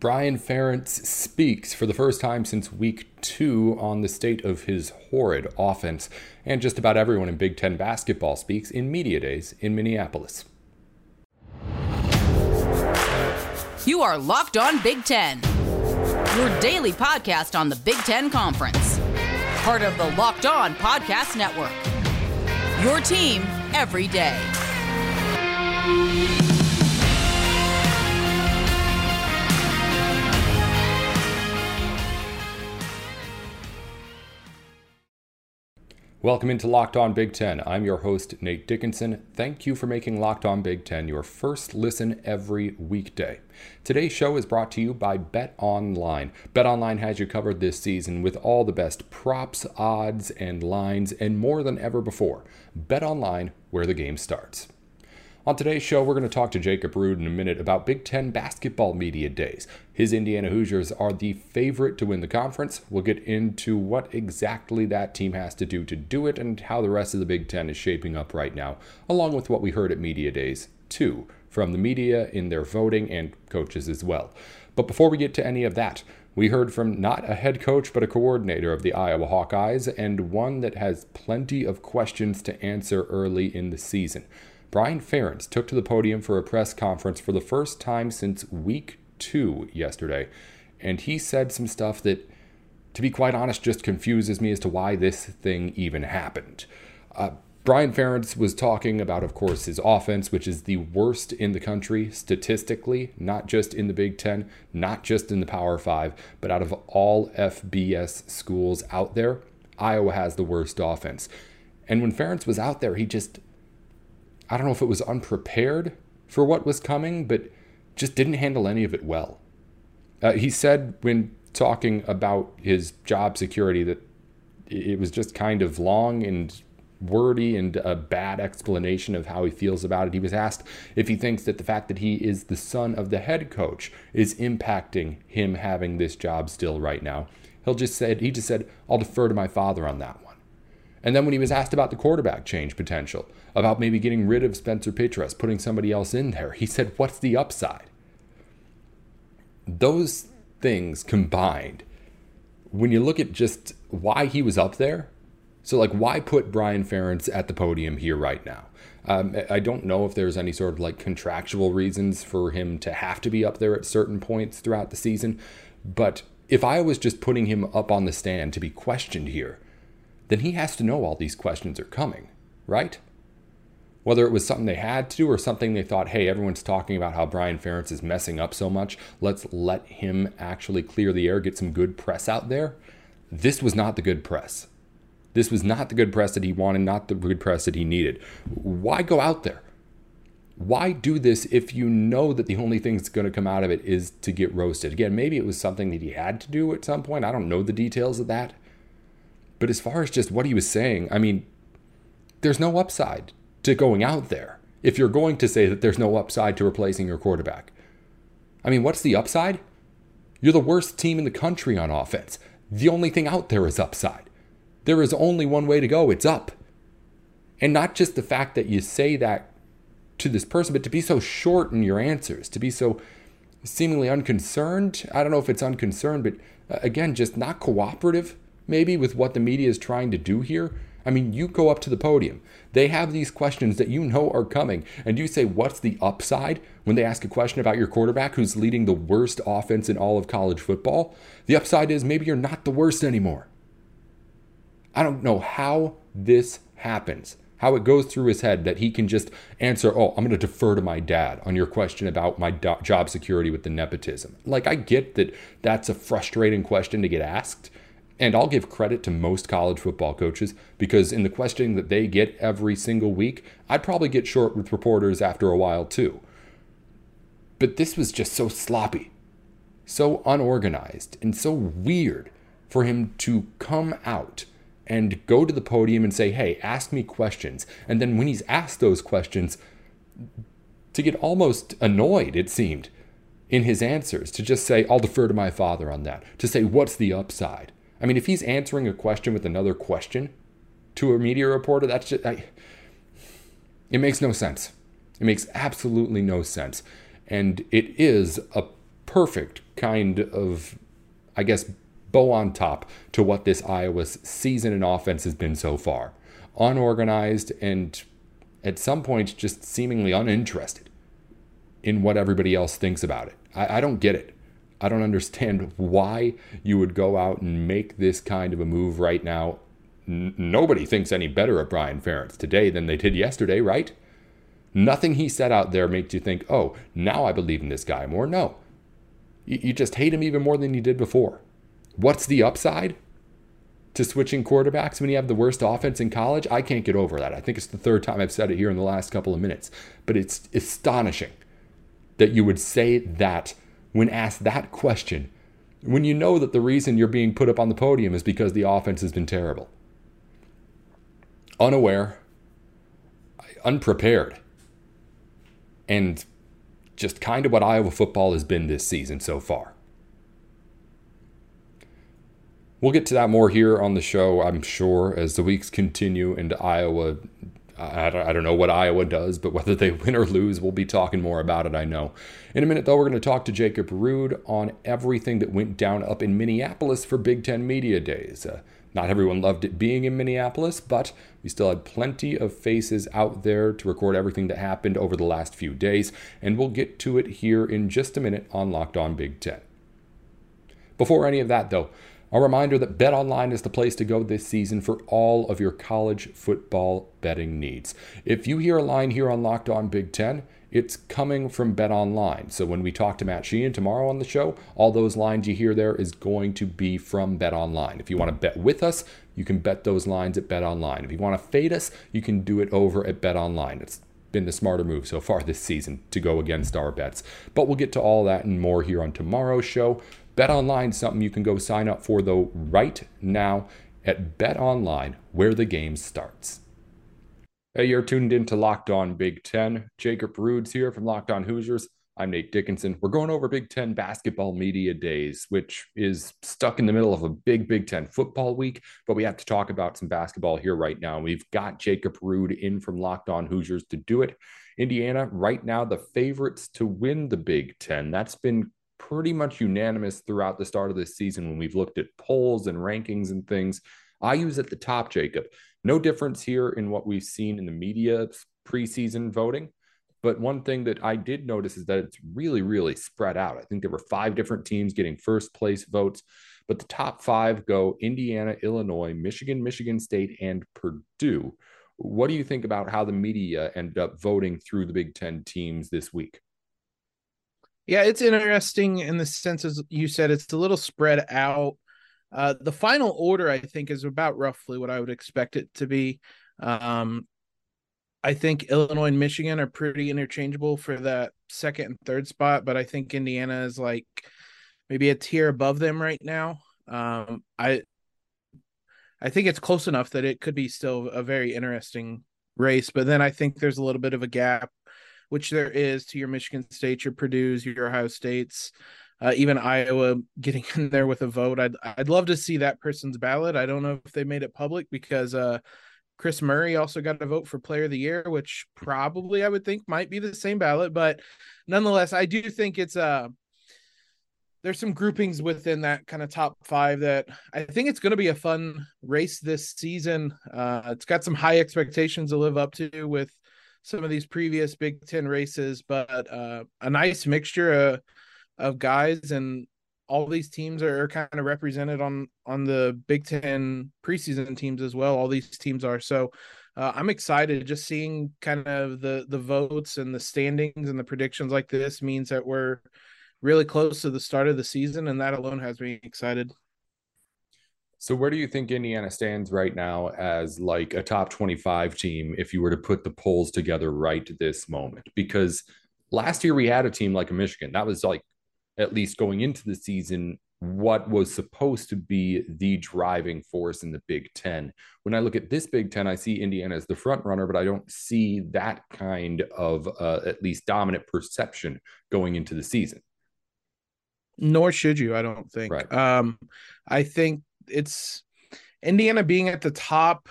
Brian Ferentz speaks for the first time since week two on the state of his horrid offense, and just about everyone in Big Ten basketball speaks in Media Days in Minneapolis. You are Locked On Big Ten, your daily podcast on the Big Ten Conference, part of the Locked On Podcast Network. Your team every day. Welcome into Locked On Big Ten. I'm your host, Nate Dickinson. Thank you for making Locked On Big Ten your first listen every weekday. Today's show is brought to you by Bet Online. Bet Online has you covered this season with all the best props, odds, and lines, and more than ever before. Bet Online, where the game starts. On today's show, we're going to talk to Jacob Rude in a minute about Big Ten basketball media days. His Indiana Hoosiers are the favorite to win the conference. We'll get into what exactly that team has to do to do it and how the rest of the Big Ten is shaping up right now, along with what we heard at media days, too, from the media in their voting and coaches as well. But before we get to any of that, we heard from not a head coach, but a coordinator of the Iowa Hawkeyes, and one that has plenty of questions to answer early in the season. Brian Ferentz took to the podium for a press conference for the first time since week two yesterday, and he said some stuff that, to be quite honest, just confuses me as to why this thing even happened. Uh, Brian Ferentz was talking about, of course, his offense, which is the worst in the country statistically, not just in the Big Ten, not just in the Power Five, but out of all FBS schools out there, Iowa has the worst offense. And when Ferentz was out there, he just I don't know if it was unprepared for what was coming, but just didn't handle any of it well. Uh, he said when talking about his job security that it was just kind of long and wordy and a bad explanation of how he feels about it. He was asked if he thinks that the fact that he is the son of the head coach is impacting him having this job still right now. He'll just said he just said, I'll defer to my father on that one. And then when he was asked about the quarterback change potential, about maybe getting rid of Spencer Petras, putting somebody else in there, he said, What's the upside? Those things combined, when you look at just why he was up there, so like why put Brian Ferentz at the podium here right now? Um, I don't know if there's any sort of like contractual reasons for him to have to be up there at certain points throughout the season, but if I was just putting him up on the stand to be questioned here, then he has to know all these questions are coming, right? Whether it was something they had to or something they thought, hey, everyone's talking about how Brian Ferentz is messing up so much, let's let him actually clear the air, get some good press out there. This was not the good press. This was not the good press that he wanted, not the good press that he needed. Why go out there? Why do this if you know that the only thing that's going to come out of it is to get roasted? Again, maybe it was something that he had to do at some point. I don't know the details of that. But as far as just what he was saying, I mean, there's no upside to going out there if you're going to say that there's no upside to replacing your quarterback. I mean, what's the upside? You're the worst team in the country on offense. The only thing out there is upside. There is only one way to go it's up. And not just the fact that you say that to this person, but to be so short in your answers, to be so seemingly unconcerned. I don't know if it's unconcerned, but uh, again, just not cooperative maybe with what the media is trying to do here? I mean, you go up to the podium. They have these questions that you know are coming, and you say, What's the upside when they ask a question about your quarterback who's leading the worst offense in all of college football? The upside is maybe you're not the worst anymore. I don't know how this happens, how it goes through his head that he can just answer, Oh, I'm going to defer to my dad on your question about my do- job security with the nepotism. Like, I get that that's a frustrating question to get asked. And I'll give credit to most college football coaches because in the questioning that they get every single week, I'd probably get short with reporters after a while too. But this was just so sloppy, so unorganized, and so weird for him to come out and go to the podium and say, hey, ask me questions. And then when he's asked those questions, to get almost annoyed, it seemed, in his answers, to just say, I'll defer to my father on that, to say, what's the upside? I mean, if he's answering a question with another question to a media reporter, that's just, I, it makes no sense. It makes absolutely no sense. And it is a perfect kind of, I guess, bow on top to what this Iowa season and offense has been so far. Unorganized and at some point just seemingly uninterested in what everybody else thinks about it. I, I don't get it. I don't understand why you would go out and make this kind of a move right now. N- nobody thinks any better of Brian Ferentz today than they did yesterday, right? Nothing he said out there makes you think, oh, now I believe in this guy more. No. You, you just hate him even more than you did before. What's the upside to switching quarterbacks when you have the worst offense in college? I can't get over that. I think it's the third time I've said it here in the last couple of minutes. But it's astonishing that you would say that when asked that question when you know that the reason you're being put up on the podium is because the offense has been terrible. Unaware, unprepared, and just kind of what Iowa football has been this season so far. We'll get to that more here on the show, I'm sure, as the weeks continue and Iowa. I don't know what Iowa does, but whether they win or lose, we'll be talking more about it, I know. In a minute, though, we're going to talk to Jacob Rude on everything that went down up in Minneapolis for Big Ten Media Days. Uh, not everyone loved it being in Minneapolis, but we still had plenty of faces out there to record everything that happened over the last few days, and we'll get to it here in just a minute on Locked On Big Ten. Before any of that, though, a reminder that BetOnline is the place to go this season for all of your college football betting needs. If you hear a line here on Locked On Big Ten, it's coming from BetOnline. So when we talk to Matt Sheehan tomorrow on the show, all those lines you hear there is going to be from BetOnline. If you want to bet with us, you can bet those lines at BetOnline. If you want to fade us, you can do it over at BetOnline. It's been the smarter move so far this season to go against our bets. But we'll get to all that and more here on tomorrow's show. Bet Online something you can go sign up for though right now at Bet Online, where the game starts. Hey, you're tuned in to Locked On Big Ten. Jacob Rudes here from Locked On Hoosiers. I'm Nate Dickinson. We're going over Big Ten basketball media days, which is stuck in the middle of a big Big Ten football week, but we have to talk about some basketball here right now. We've got Jacob Rude in from Locked On Hoosiers to do it. Indiana, right now, the favorites to win the Big Ten. That's been pretty much unanimous throughout the start of this season when we've looked at polls and rankings and things. IU's at the top, Jacob. No difference here in what we've seen in the media preseason voting. But one thing that I did notice is that it's really, really spread out. I think there were five different teams getting first place votes, but the top five go Indiana, Illinois, Michigan, Michigan State, and Purdue. What do you think about how the media ended up voting through the Big Ten teams this week? Yeah, it's interesting in the sense as you said, it's a little spread out. Uh, the final order, I think, is about roughly what I would expect it to be. Um, I think Illinois and Michigan are pretty interchangeable for that second and third spot, but I think Indiana is like maybe a tier above them right now. Um, I I think it's close enough that it could be still a very interesting race, but then I think there's a little bit of a gap which there is to your Michigan State, your Purdue's, your Ohio States, uh, even Iowa getting in there with a vote. I'd I'd love to see that person's ballot. I don't know if they made it public because uh, Kris Murray also got a vote for Player of the Year, which probably I would think might be the same ballot, but nonetheless, I do think it's uh there's some groupings within that kind of top five that I think it's going to be a fun race this season. Uh, it's got some high expectations to live up to with some of these previous Big Ten races, but uh, a nice mixture of, of guys and all these teams are kind of represented on on the Big Ten preseason teams as well. All these teams are so. Uh, I'm excited just seeing kind of the the votes and the standings and the predictions like this means that we're really close to the start of the season, and that alone has me excited. So where do you think Indiana stands right now as like a top 25 team if you were to put the polls together right this moment? Because last year we had a team like a Michigan. That was like at least going into the season what was supposed to be the driving force in the Big 10. When I look at this Big 10, I see Indiana as the front runner, but I don't see that kind of uh, at least dominant perception going into the season. Nor should you, I don't think. Right. Um, I think it's Indiana being at the top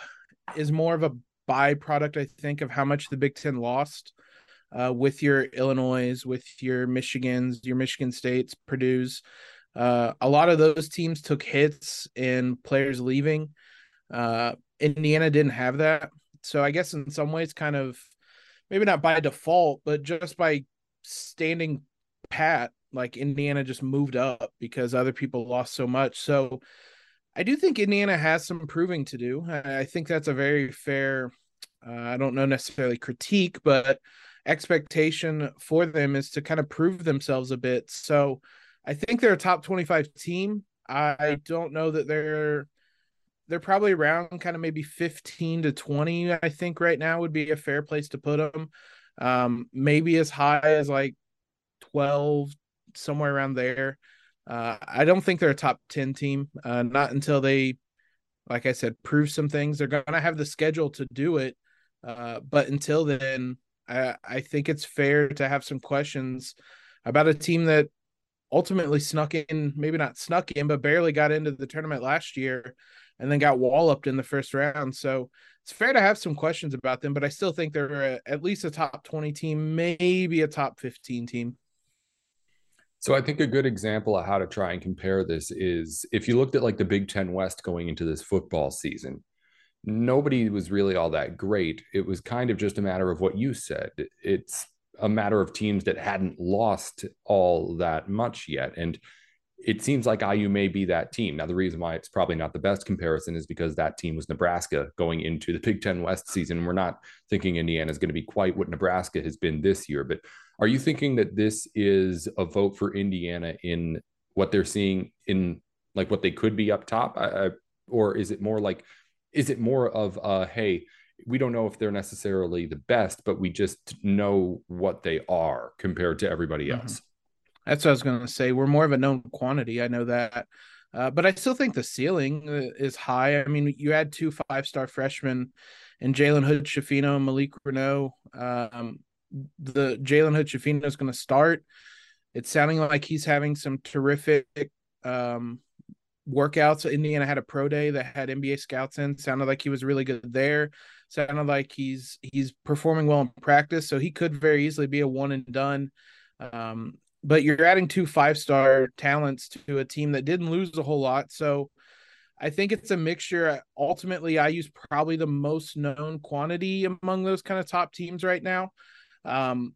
is more of a byproduct, I think, of how much the Big Ten lost. uh, with your Illinois, with your Michigans, your Michigan States, Purdue's. Uh, a lot of those teams took hits and players leaving. Uh, Indiana didn't have that. So I guess in some ways, kind of maybe not by default, but just by standing pat, like Indiana just moved up because other people lost so much. So I do think Indiana has some proving to do. I think that's a very fair, uh, I don't know necessarily critique, but expectation for them is to kind of prove themselves a bit. So I think they're a top 25 team. I don't know that they're they're probably around kind of maybe 15 to 20 I think right now would be a fair place to put them. Um maybe as high as like 12 somewhere around there. Uh I don't think they're a top 10 team uh not until they like I said prove some things. They're going to have the schedule to do it. Uh but until then I I think it's fair to have some questions about a team that ultimately snuck in, maybe not snuck in, but barely got into the tournament last year and then got walloped in the first round. So it's fair to have some questions about them, but I still think they're a, at least a top 20 team, maybe a top 15 team. So I think a good example of how to try and compare this is if you looked at like the Big Ten West going into this football season, nobody was really all that great. It was kind of just a matter of what you said. It's a matter of teams that hadn't lost all that much yet. And it seems like IU may be that team. Now, the reason why it's probably not the best comparison is because that team was Nebraska going into the Big Ten West season. We're not thinking Indiana is going to be quite what Nebraska has been this year. But are you thinking that this is a vote for Indiana in what they're seeing in like what they could be up top? I, I, or is it more like, is it more of, uh, hey, we don't know if they're necessarily the best, but we just know what they are compared to everybody mm-hmm. else. Mm-hmm. That's what I was going to say. We're more of a known quantity. I know that. Uh, but I still think the ceiling uh, is high. I mean, you had two five star freshmen and Jalen Hood Schifino and Malik Reneau. Um, the Jalen Hood Schifino is going to start. It's sounding like he's having some terrific um, workouts. Indiana had a pro day that had NBA scouts in. Sounded like he was really good there sounded like he's he's performing well in practice, so he could very easily be a one and done. Um, but you're adding two five star talents to a team that didn't lose a whole lot, so I think it's a mixture. Ultimately, IU's probably the most known quantity among those kind of top teams right now. Um,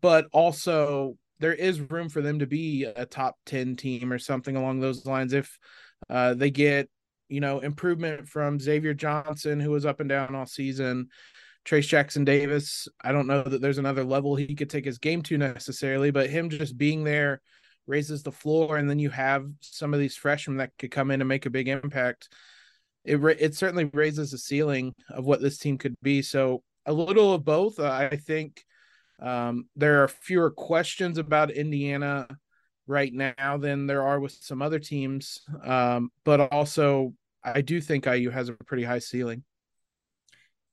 but also there is room for them to be a top 10 team or something along those lines if uh, they get you know, improvement from Xavier Johnson, who was up and down all season. Trayce Jackson Davis, I don't know that there's another level he could take his game to necessarily, but him just being there raises the floor. And then you have some of these freshmen that could come in and make a big impact. It, it certainly raises the ceiling of what this team could be. So a little of both. Uh, I think um, there are fewer questions about Indiana right now than there are with some other teams. Um, but also I do think IU has a pretty high ceiling.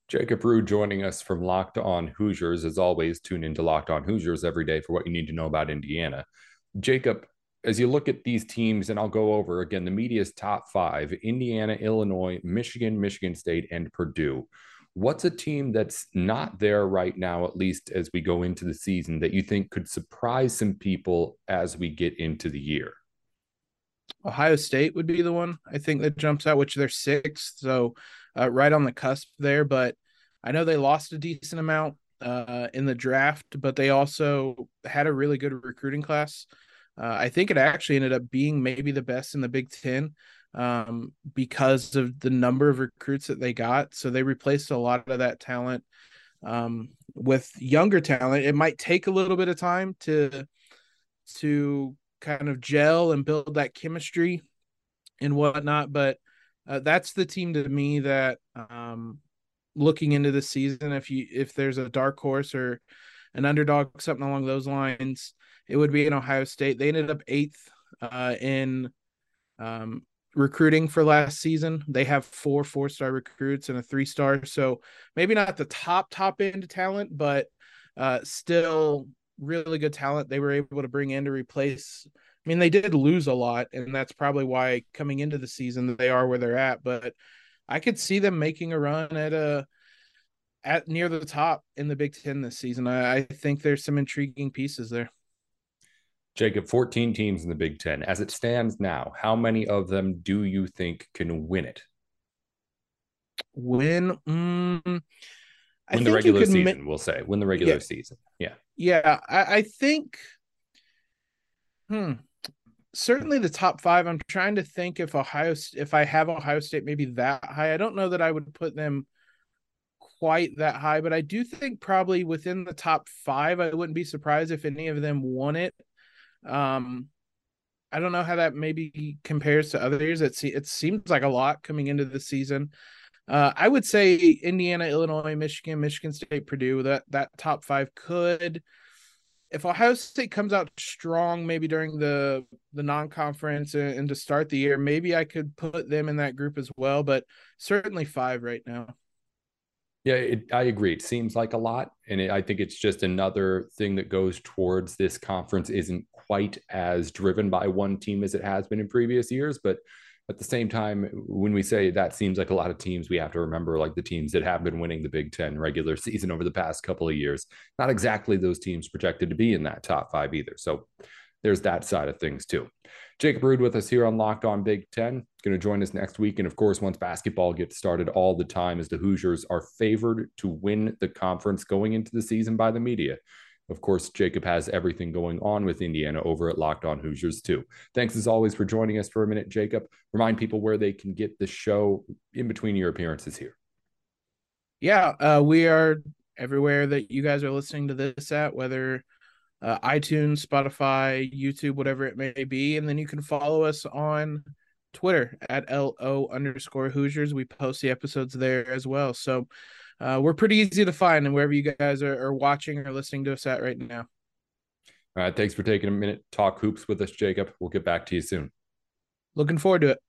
Jacob Rude joining us from Locked On Hoosiers. As always, tune into Locked On Hoosiers every day for what you need to know about Indiana. Jacob, as you look at these teams, and I'll go over again the media's top five Indiana, Illinois, Michigan, Michigan State, and Purdue. What's a team that's not there right now, at least as we go into the season, that you think could surprise some people as we get into the year? Ohio State would be the one I think that jumps out, which they're sixth, so uh, right on the cusp there. But I know they lost a decent amount uh, in the draft, but they also had a really good recruiting class. Uh, I think it actually ended up being maybe the best in the Big Ten um, because of the number of recruits that they got. So they replaced a lot of that talent um, with younger talent. It might take a little bit of time to to kind of gel and build that chemistry and whatnot. But uh, that's the team to me that um, looking into the season, if you if there's a dark horse or an underdog, something along those lines, it would be in Ohio State. They ended up eighth uh, in um, recruiting for last season. They have four four star recruits and a three star, so maybe not the top top end talent, but uh, still really good talent they were able to bring in to replace. I mean, they did lose a lot, and that's probably why coming into the season they are where they're at. But I could see them making a run at a at near the top in the Big Ten this season. I, I think there's some intriguing pieces there. Jacob, 14 teams in the Big Ten. As it stands now, how many of them do you think can win it? Win? Mm, win the regular season, ma- we'll say. Win the regular yeah. season. Yeah. Yeah. I, I think, hmm, certainly the top five. I'm trying to think if Ohio, if I have Ohio State maybe that high. I don't know that I would put them quite that high, but I do think probably within the top five. I wouldn't be surprised if any of them won it. Um, I don't know how that maybe compares to other years. It it seems like a lot coming into the season. Uh, I would say Indiana, Illinois, Michigan, Michigan State, Purdue. That that top five could, if Ohio State comes out strong, maybe during the the non conference and, and to start the year, maybe I could put them in that group as well. But certainly five right now. Yeah, it, I agree. It seems like a lot, and it, I think it's just another thing that goes towards this conference isn't quite as driven by one team as it has been in previous years. But at the same time, when we say that seems like a lot of teams, we have to remember like the teams that have been winning the Big Ten regular season over the past couple of years. Not exactly those teams projected to be in that top five either. So there's that side of things too. Jacob Rude with us here on Locked On Big Ten. Going to join us next week. And of course, once basketball gets started all the time, as the Hoosiers are favored to win the conference going into the season by the media. Of course, Jacob has everything going on with Indiana over at Locked On Hoosiers, too. Thanks as always for joining us for a minute, Jacob. Remind people where they can get the show in between your appearances here. Yeah, uh, we are everywhere that you guys are listening to this at, whether uh, iTunes, Spotify, YouTube, whatever it may be. And then you can follow us on Twitter at LO underscore Hoosiers. We post the episodes there as well. So uh, we're pretty easy to find and wherever you guys are, are, watching or listening to us at right now. All right. Thanks for taking a minute to talk hoops with us, Jacob. We'll get back to you soon. Looking forward to it.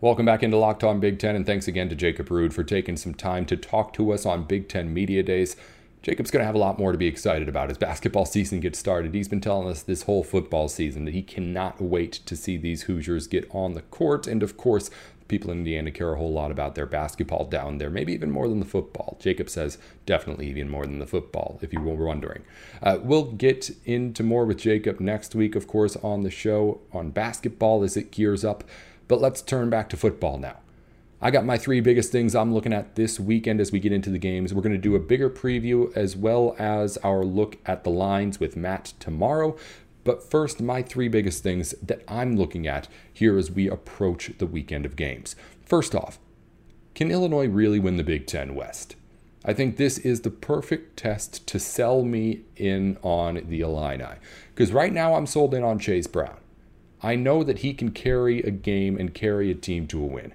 Welcome back into Locked On Big Ten, and thanks again to Jacob Rude for taking some time to talk to us on Big Ten Media Days. Jacob's going to have a lot more to be excited about as basketball season gets started. He's been telling us this whole football season that he cannot wait to see these Hoosiers get on the court. And of course, people in Indiana care a whole lot about their basketball down there, maybe even more than the football. Jacob says definitely even more than the football, if you were wondering. Uh, we'll get into more with Jacob next week, of course, on the show on basketball as it gears up. But let's turn back to football now. I got my three biggest things I'm looking at this weekend as we get into the games. We're going to do a bigger preview as well as our look at the lines with Matt tomorrow. But first, my three biggest things that I'm looking at here as we approach the weekend of games. First off, can Illinois really win the Big Ten West? I think this is the perfect test to sell me in on the Illini. Because right now I'm sold in on Chase Brown. I know that he can carry a game and carry a team to a win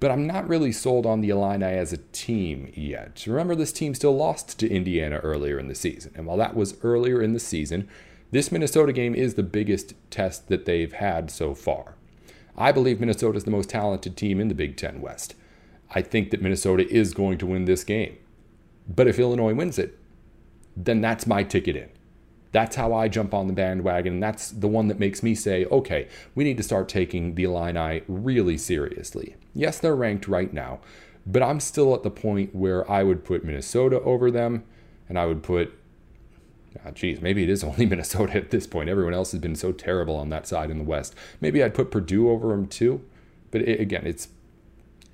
but I'm not really sold on the Illini as a team yet. Remember, this team still lost to Indiana earlier in the season. And while that was earlier in the season, this Minnesota game is the biggest test that they've had so far. I believe Minnesota is the most talented team in the Big Ten West. I think that Minnesota is going to win this game. But if Illinois wins it, then that's my ticket in. That's how I jump on the bandwagon. And that's the one that makes me say, okay, we need to start taking the Illini really seriously. Yes, they're ranked right now, but I'm still at the point where I would put Minnesota over them, and I would put, oh, geez, maybe it is only Minnesota at this point. Everyone else has been so terrible on that side in the West. Maybe I'd put Purdue over them too. But it, again, it's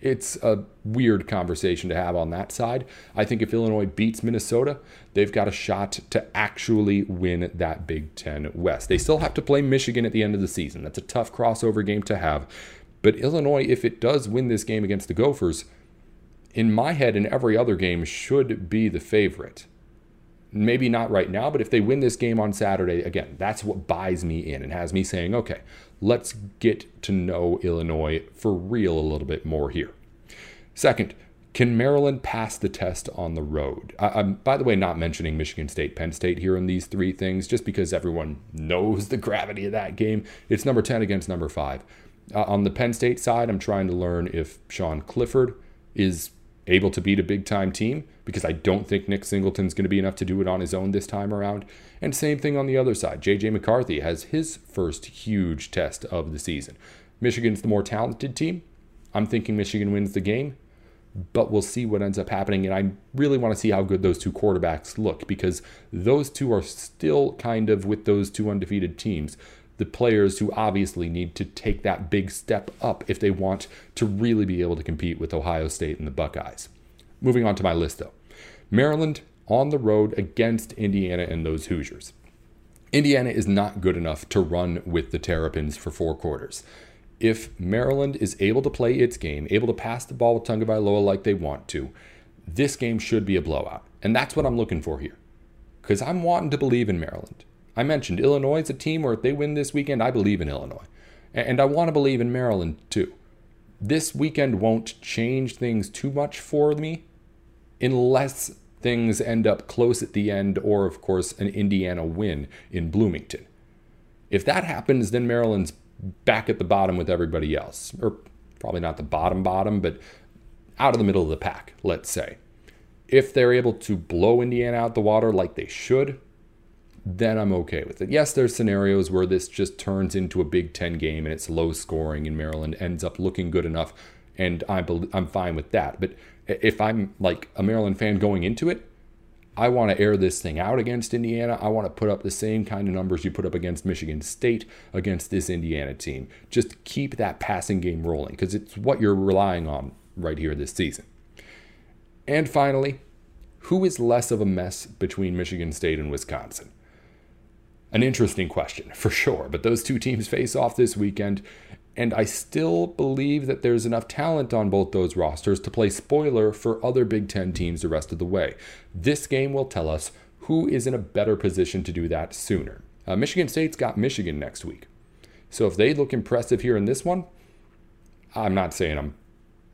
it's a weird conversation to have on that side. I think if Illinois beats Minnesota, they've got a shot to actually win that Big Ten West. They still have to play Michigan at the end of the season. That's a tough crossover game to have. But Illinois, if it does win this game against the Gophers, in my head, in every other game, should be the favorite. Maybe not right now, but if they win this game on Saturday, again, that's what buys me in and has me saying, okay, let's get to know Illinois for real a little bit more here. Second, can Maryland pass the test on the road? I, am by the way, not mentioning Michigan State, Penn State here in these three things, just because everyone knows the gravity of that game. It's number 10 against number five. Uh, on the Penn State side, I'm trying to learn if Sean Clifford is able to beat a big time team because I don't think Nick Singleton's going to be enough to do it on his own this time around. And same thing on the other side. JJ McCarthy has his first huge test of the season. Michigan's the more talented team. I'm thinking Michigan wins the game, but we'll see what ends up happening. And I really want to see how good those two quarterbacks look because those two are still kind of with those two undefeated teams. The players who obviously need to take that big step up if they want to really be able to compete with Ohio State and the Buckeyes. Moving on to my list though Maryland on the road against Indiana and those Hoosiers. Indiana is not good enough to run with the Terrapins for four quarters if Maryland is able to play its game, able to pass the ball with Tagovailoa like they want to, this game should be a blowout. And that's what I'm looking for here. Because I'm wanting to believe in Maryland. I mentioned Illinois is a team where if they win this weekend, I believe in Illinois. And I want to believe in Maryland too. This weekend won't change things too much for me unless things end up close at the end or, of course, an Indiana win in Bloomington. If that happens, then Maryland's back at the bottom with everybody else, or probably not the bottom bottom, but out of the middle of the pack, let's say. If they're able to blow Indiana out the water like they should, then I'm okay with it. Yes, there's scenarios where this just turns into a Big Ten game and it's low scoring and Maryland ends up looking good enough, and I'm I'm fine with that. But if I'm like a Maryland fan going into it, I want to air this thing out against Indiana. I want to put up the same kind of numbers you put up against Michigan State against this Indiana team. Just keep that passing game rolling because it's what you're relying on right here this season. And finally, who is less of a mess between Michigan State and Wisconsin? An interesting question, for sure, but those two teams face off this weekend, and I still believe that there's enough talent on both those rosters to play spoiler for other Big Ten teams the rest of the way. This game will tell us who is in a better position to do that sooner. Uh, Michigan State's got Michigan next week. So if they look impressive here in this one, I'm not saying I'm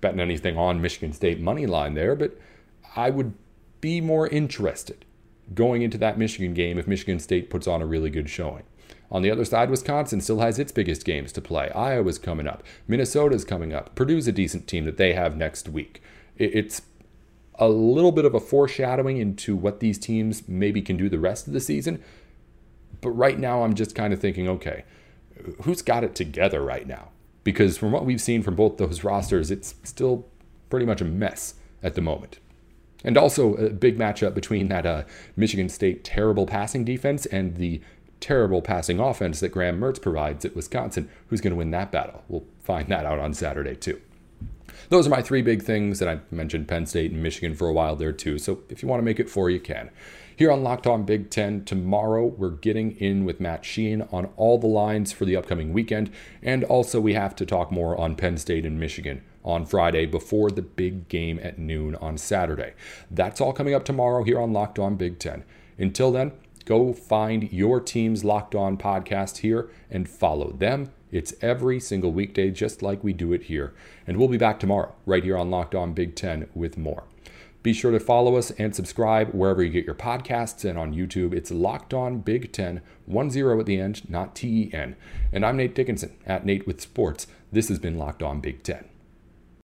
betting anything on Michigan State money line there, but I would be more interested going into that Michigan game if Michigan State puts on a really good showing. On the other side, Wisconsin still has its biggest games to play. Iowa's coming up. Minnesota's coming up. Purdue's a decent team that they have next week. It's a little bit of a foreshadowing into what these teams maybe can do the rest of the season. But right now, I'm just kind of thinking, okay, who's got it together right now? Because from what we've seen from both those rosters, it's still pretty much a mess at the moment. And also a big matchup between that uh, Michigan State terrible passing defense and the terrible passing offense that Graham Mertz provides at Wisconsin. Who's going to win that battle? We'll find that out on Saturday, too. Those are my three big things, and I mentioned Penn State and Michigan for a while there, too. So if you want to make it four, you can. Here on Locked On Big Ten, tomorrow we're getting in with Matt Sheehan on all the lines for the upcoming weekend. And also, we have to talk more on Penn State and Michigan on Friday before the big game at noon on Saturday. That's all coming up tomorrow here on Locked On Big Ten. Until then, Go find your team's Locked On podcast here and follow them. It's every single weekday, just like we do it here. And we'll be back tomorrow, right here on Locked On Big Ten, with more. Be sure to follow us and subscribe wherever you get your podcasts and on YouTube. It's Locked On Big Ten, one zero at the end, not T E N. And I'm Nate Dickinson at Nate with Sports. This has been Locked On Big Ten.